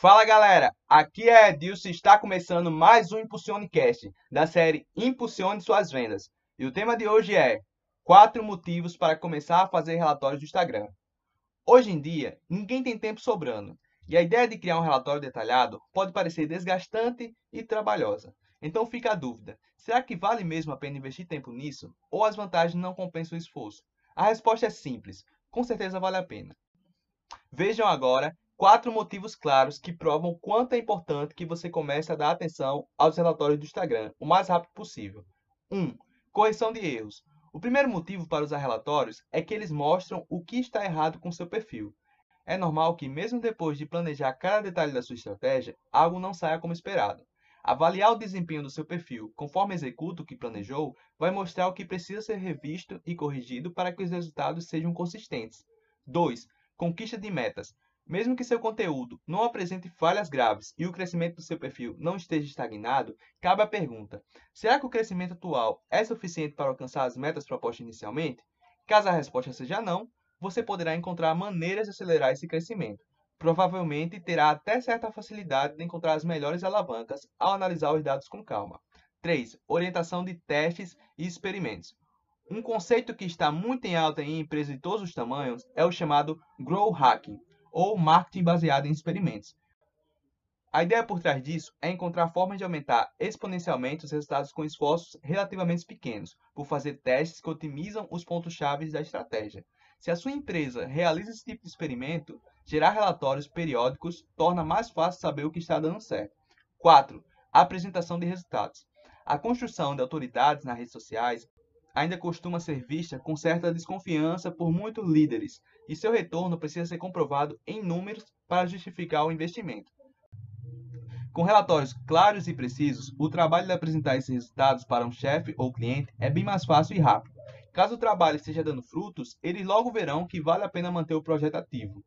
Fala galera, aqui é Edilson e está começando mais um Impulsionecast da série Impulsione Suas Vendas. E o tema de hoje é 4 motivos para começar a fazer relatórios do Instagram. Hoje em dia, ninguém tem tempo sobrando e a ideia de criar um relatório detalhado pode parecer desgastante e trabalhosa. Então fica a dúvida: será que vale mesmo a pena investir tempo nisso ou as vantagens não compensam o esforço? A resposta é simples: com certeza vale a pena. Vejam agora quatro motivos claros que provam o quanto é importante que você comece a dar atenção aos relatórios do Instagram o mais rápido possível. 1. Um, correção de erros. O primeiro motivo para usar relatórios é que eles mostram o que está errado com seu perfil. É normal que, mesmo depois de planejar cada detalhe da sua estratégia, algo não saia como esperado. Avaliar o desempenho do seu perfil conforme executa o que planejou vai mostrar o que precisa ser revisto e corrigido para que os resultados sejam consistentes. 2. Conquista de metas. Mesmo que seu conteúdo não apresente falhas graves e o crescimento do seu perfil não esteja estagnado, cabe a pergunta: será que o crescimento atual é suficiente para alcançar as metas propostas inicialmente? Caso a resposta seja não, você poderá encontrar maneiras de acelerar esse crescimento. Provavelmente terá até certa facilidade de encontrar as melhores alavancas ao analisar os dados com calma. 3. Orientação de testes e experimentos. Um conceito que está muito em alta em empresas de todos os tamanhos é o chamado Grow Hacking ou marketing baseado em experimentos. A ideia por trás disso é encontrar formas de aumentar exponencialmente os resultados com esforços relativamente pequenos, por fazer testes que otimizam os pontos-chave da estratégia. Se a sua empresa realiza esse tipo de experimento, gerar relatórios periódicos torna mais fácil saber o que está dando certo. 4. Apresentação de resultados. A construção de autoridades nas redes sociais ainda costuma ser vista com certa desconfiança por muitos líderes, e seu retorno precisa ser comprovado em números para justificar o investimento. Com relatórios claros e precisos, o trabalho de apresentar esses resultados para um chefe ou cliente é bem mais fácil e rápido. Caso o trabalho esteja dando frutos, eles logo verão que vale a pena manter o projeto ativo.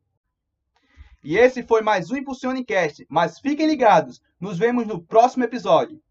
E esse foi mais um Impulsionecast, mas fiquem ligados, nos vemos no próximo episódio.